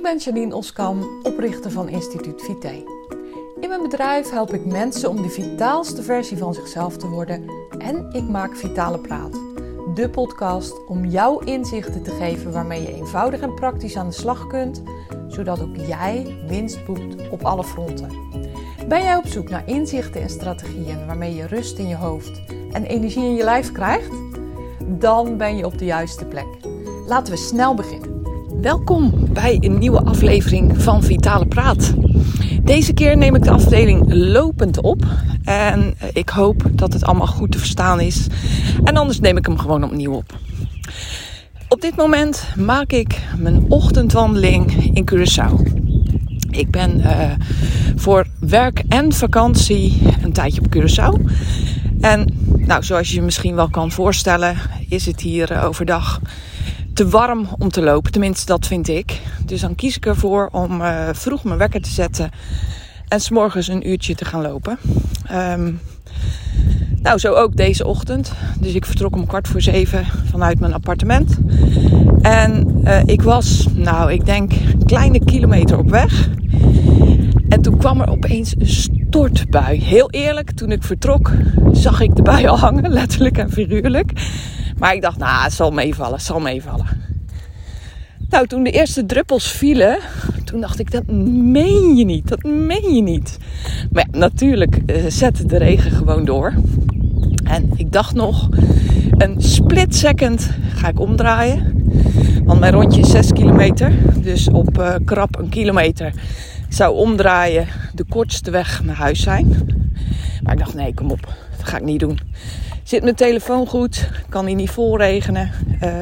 Ik ben Janine Oskam, oprichter van Instituut Vite. In mijn bedrijf help ik mensen om de vitaalste versie van zichzelf te worden en ik maak Vitale Praat, de podcast om jou inzichten te geven waarmee je eenvoudig en praktisch aan de slag kunt, zodat ook jij winst boekt op alle fronten. Ben jij op zoek naar inzichten en strategieën waarmee je rust in je hoofd en energie in je lijf krijgt? Dan ben je op de juiste plek. Laten we snel beginnen. Welkom bij een nieuwe aflevering van Vitale Praat. Deze keer neem ik de afdeling lopend op. En ik hoop dat het allemaal goed te verstaan is. En anders neem ik hem gewoon opnieuw op. Op dit moment maak ik mijn ochtendwandeling in Curaçao. Ik ben uh, voor werk en vakantie een tijdje op Curaçao. En nou, zoals je je misschien wel kan voorstellen, is het hier uh, overdag te warm om te lopen. Tenminste, dat vind ik. Dus dan kies ik ervoor om uh, vroeg mijn wekker te zetten en s'morgens een uurtje te gaan lopen. Um, nou, zo ook deze ochtend. Dus ik vertrok om kwart voor zeven vanuit mijn appartement. En uh, ik was, nou, ik denk een kleine kilometer op weg. En toen kwam er opeens een stortbui. Heel eerlijk, toen ik vertrok, zag ik de bui al hangen, letterlijk en figuurlijk. Maar ik dacht, nou, het zal meevallen, het zal meevallen. Nou, toen de eerste druppels vielen, toen dacht ik, dat meen je niet, dat meen je niet. Maar ja, natuurlijk uh, zette de regen gewoon door. En ik dacht nog, een split second ga ik omdraaien. Want mijn rondje is 6 kilometer. Dus op uh, krap een kilometer zou omdraaien de kortste weg naar huis zijn. Maar ik dacht, nee, kom op, dat ga ik niet doen. Zit mijn telefoon goed? Kan hij niet volregenen? Uh,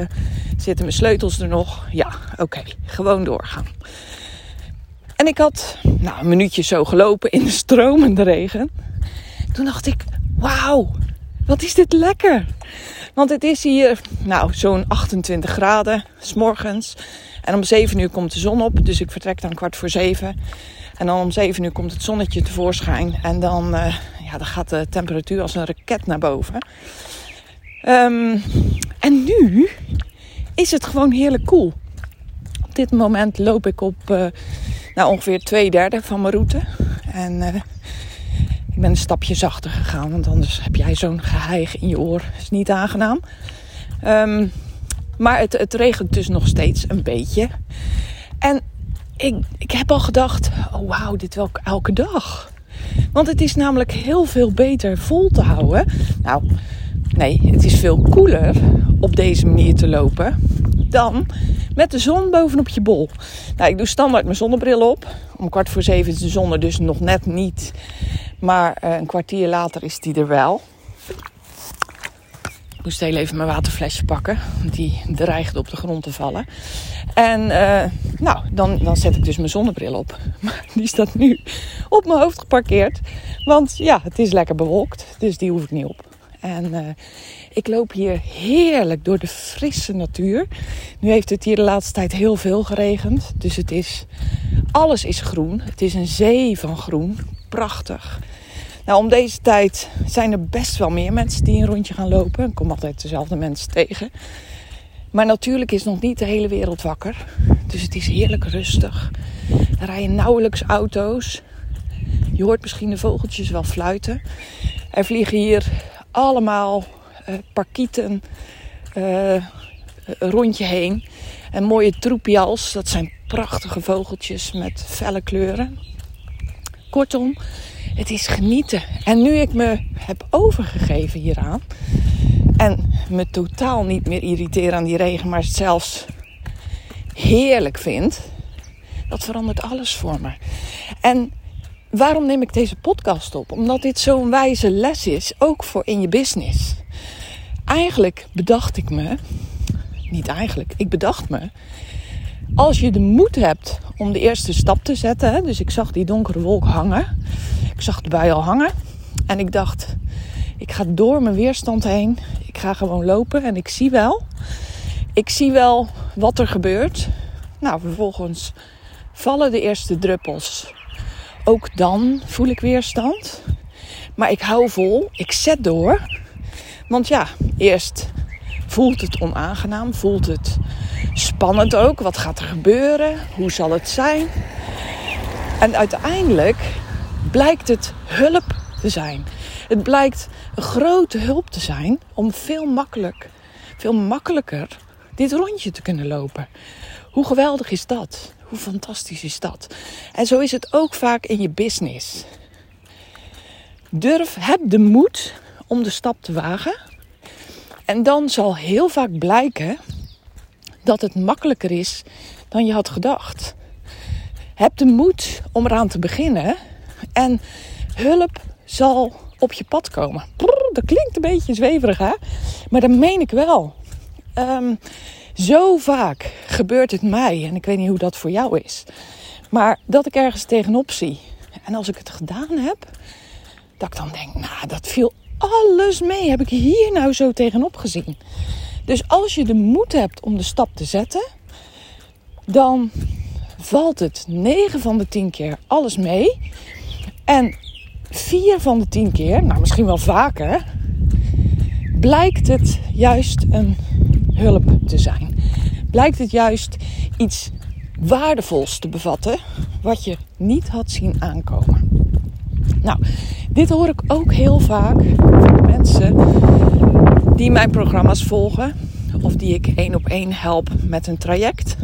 zitten mijn sleutels er nog? Ja, oké, gewoon doorgaan. En ik had nou, een minuutje zo gelopen in de stromende regen. Toen dacht ik, wauw, wat is dit lekker. Want het is hier nou, zo'n 28 graden, s morgens. En om 7 uur komt de zon op, dus ik vertrek dan kwart voor 7. En dan om 7 uur komt het zonnetje tevoorschijn. En dan, uh, ja, dan gaat de temperatuur als een raket naar boven. Um, en nu is het gewoon heerlijk koel. Op dit moment loop ik op uh, nou, ongeveer twee derde van mijn route. En uh, ik ben een stapje zachter gegaan, want anders heb jij zo'n geheig in je oor. Is niet aangenaam. Um, maar het, het regent dus nog steeds een beetje. En ik, ik heb al gedacht, oh wauw, dit wel elke dag. Want het is namelijk heel veel beter vol te houden. Nou, nee, het is veel koeler op deze manier te lopen dan met de zon bovenop je bol. Nou, ik doe standaard mijn zonnebril op. Om kwart voor zeven is de zon er dus nog net niet. Maar uh, een kwartier later is die er wel. Moest heel even mijn waterflesje pakken. Want die dreigde op de grond te vallen. En uh, nou, dan, dan zet ik dus mijn zonnebril op. Maar die staat nu op mijn hoofd geparkeerd. Want ja, het is lekker bewolkt. Dus die hoef ik niet op. En uh, ik loop hier heerlijk door de frisse natuur. Nu heeft het hier de laatste tijd heel veel geregend. Dus het is, alles is groen. Het is een zee van groen. Prachtig. Nou, om deze tijd zijn er best wel meer mensen die een rondje gaan lopen. Ik kom altijd dezelfde mensen tegen. Maar natuurlijk is nog niet de hele wereld wakker. Dus het is heerlijk rustig. Er rijden nauwelijks auto's. Je hoort misschien de vogeltjes wel fluiten. Er vliegen hier allemaal uh, parkieten uh, rondje heen. En mooie troepials. Dat zijn prachtige vogeltjes met felle kleuren. Kortom, het is genieten. En nu ik me heb overgegeven hieraan. En me totaal niet meer irriteer aan die regen, maar het zelfs heerlijk vind. Dat verandert alles voor me. En waarom neem ik deze podcast op? Omdat dit zo'n wijze les is, ook voor in je business. Eigenlijk bedacht ik me, niet eigenlijk, ik bedacht me, als je de moed hebt om de eerste stap te zetten, dus ik zag die donkere wolk hangen, ik zag de bui al hangen en ik dacht, ik ga door mijn weerstand heen, ik ga gewoon lopen en ik zie wel, ik zie wel wat er gebeurt. Nou, vervolgens vallen de eerste druppels. Ook dan voel ik weerstand. Maar ik hou vol, ik zet door. Want ja, eerst Voelt het onaangenaam? Voelt het spannend ook? Wat gaat er gebeuren? Hoe zal het zijn? En uiteindelijk blijkt het hulp te zijn. Het blijkt een grote hulp te zijn om veel, makkelijk, veel makkelijker dit rondje te kunnen lopen. Hoe geweldig is dat? Hoe fantastisch is dat? En zo is het ook vaak in je business. Durf, heb de moed om de stap te wagen. En dan zal heel vaak blijken dat het makkelijker is dan je had gedacht. Heb de moed om eraan te beginnen en hulp zal op je pad komen. dat klinkt een beetje zweverig, hè? Maar dat meen ik wel. Ehm, zo vaak gebeurt het mij, en ik weet niet hoe dat voor jou is, maar dat ik ergens tegenop zie. En als ik het gedaan heb, dat ik dan denk, nou, dat viel alles mee. Heb ik hier nou zo tegenop gezien? Dus als je de moed hebt om de stap te zetten, dan valt het 9 van de 10 keer alles mee. En 4 van de 10 keer, nou misschien wel vaker, blijkt het juist een hulp te zijn. Blijkt het juist iets waardevols te bevatten wat je niet had zien aankomen. Nou, dit hoor ik ook heel vaak van mensen die mijn programma's volgen of die ik één op één help met een traject.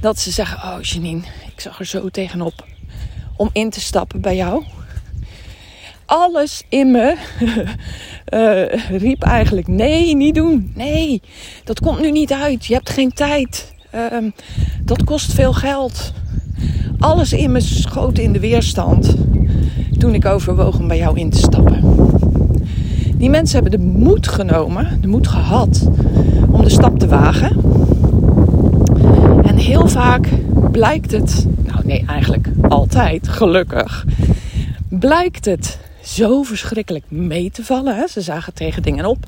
Dat ze zeggen: Oh, Janine, ik zag er zo tegenop om in te stappen bij jou. Alles in me uh, riep eigenlijk: Nee, niet doen. Nee, dat komt nu niet uit. Je hebt geen tijd. Uh, dat kost veel geld. Alles in me schoot in de weerstand toen ik overwoog om bij jou in te stappen. Die mensen hebben de moed genomen, de moed gehad om de stap te wagen. En heel vaak blijkt het, nee, eigenlijk altijd, gelukkig, blijkt het zo verschrikkelijk mee te vallen. Hè? Ze zagen tegen dingen op.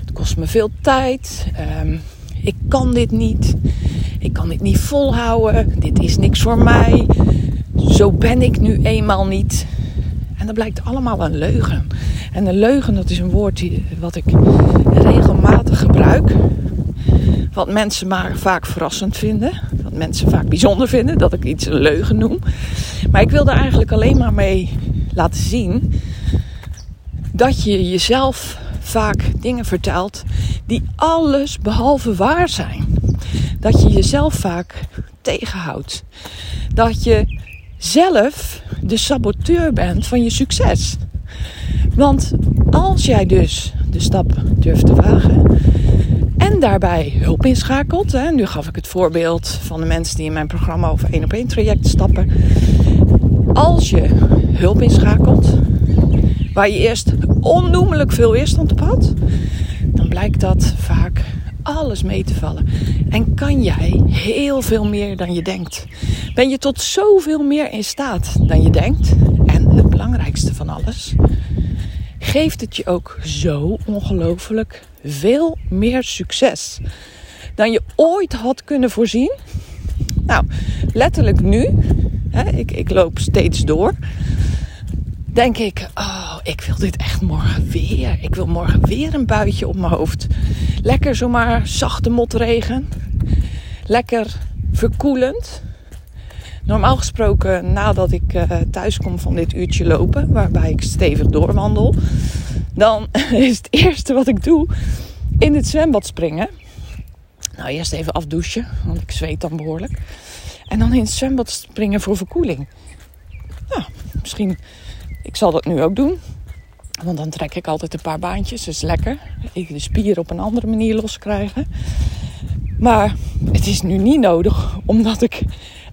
Het kost me veel tijd. Ehm, ik kan dit niet. Ik kan dit niet volhouden. Dit is niks voor mij. Zo ben ik nu eenmaal niet. En dat blijkt allemaal een leugen. En een leugen, dat is een woord die, wat ik regelmatig gebruik. Wat mensen maar vaak verrassend vinden. Mensen vaak bijzonder vinden dat ik iets een leugen noem. Maar ik wil daar eigenlijk alleen maar mee laten zien dat je jezelf vaak dingen vertelt die alles behalve waar zijn. Dat je jezelf vaak tegenhoudt. Dat je zelf de saboteur bent van je succes. Want als jij dus de stap durft te wagen en daarbij hulp inschakelt, hè, nu gaf ik het voorbeeld van de mensen die in mijn programma over één op één traject stappen. Als je hulp inschakelt, waar je eerst onnoemelijk veel weerstand op had, dan blijkt dat vaak alles mee te vallen. En kan jij heel veel meer dan je denkt. Ben je tot zoveel meer in staat dan je denkt. En het belangrijkste van alles, geeft het je ook zo ongelooflijk veel meer succes dan je ooit had kunnen voorzien. Nou, letterlijk nu, hè, ik, ik loop steeds door denk ik, oh, ik wil dit echt morgen weer. Ik wil morgen weer een buitje op mijn hoofd. Lekker zomaar zachte motregen. Lekker verkoelend. Normaal gesproken, nadat ik uh, thuis kom van dit uurtje lopen, waarbij ik stevig doorwandel, dan is het eerste wat ik doe in het zwembad springen. Nou, eerst even afdouchen, want ik zweet dan behoorlijk. En dan in het zwembad springen voor verkoeling. Nou, misschien ik zal dat nu ook doen. Want dan trek ik altijd een paar baantjes. Dat is lekker. Even de spieren op een andere manier loskrijgen. Maar het is nu niet nodig, omdat ik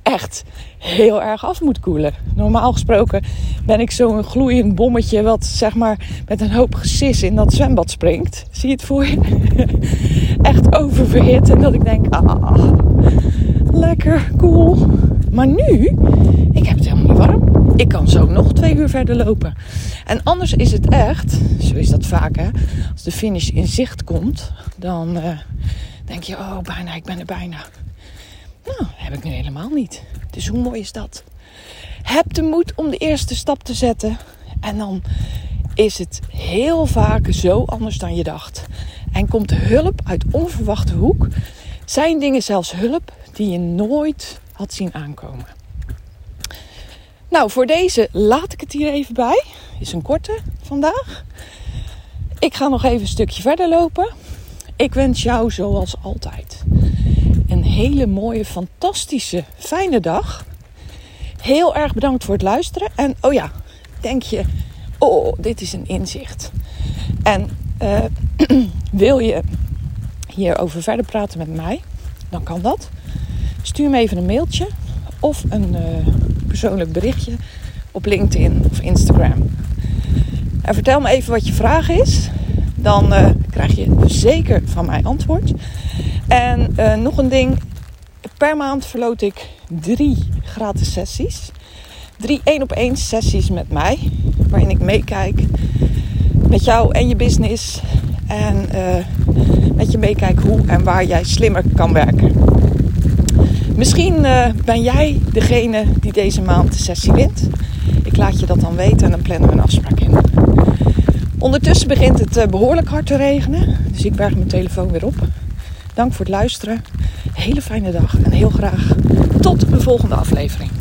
echt heel erg af moet koelen. Normaal gesproken ben ik zo'n gloeiend bommetje wat zeg maar met een hoop gesis in dat zwembad springt. Zie je het voor je? echt oververhit en dat ik denk, ah, lekker, cool. Maar nu, ik heb het helemaal niet warm. Ik kan zo nog twee uur verder lopen. En anders is het echt, zo is dat vaak hè, als de finish in zicht komt, dan uh, denk je, oh bijna, ik ben er bijna. Nou, heb ik nu helemaal niet. Dus hoe mooi is dat? Heb de moed om de eerste stap te zetten. En dan is het heel vaak zo anders dan je dacht. En komt hulp uit onverwachte hoek. Zijn dingen zelfs hulp die je nooit had zien aankomen. Nou, voor deze laat ik het hier even bij. Is een korte vandaag. Ik ga nog even een stukje verder lopen. Ik wens jou zoals altijd een hele mooie, fantastische, fijne dag. Heel erg bedankt voor het luisteren. En oh ja, denk je, oh, dit is een inzicht. En uh, wil je hierover verder praten met mij, dan kan dat. Stuur me even een mailtje of een uh, persoonlijk berichtje op LinkedIn of Instagram. En vertel me even wat je vraag is. Dan uh, krijg je zeker van mij antwoord. En uh, nog een ding. Per maand verloot ik drie gratis sessies. Drie één op één sessies met mij. Waarin ik meekijk met jou en je business. En uh, met je meekijk hoe en waar jij slimmer kan werken. Misschien uh, ben jij degene die deze maand de sessie wint. Ik laat je dat dan weten en dan plannen we een afspraak in. Ondertussen begint het behoorlijk hard te regenen. Dus ik berg mijn telefoon weer op. Dank voor het luisteren. Hele fijne dag en heel graag tot een volgende aflevering.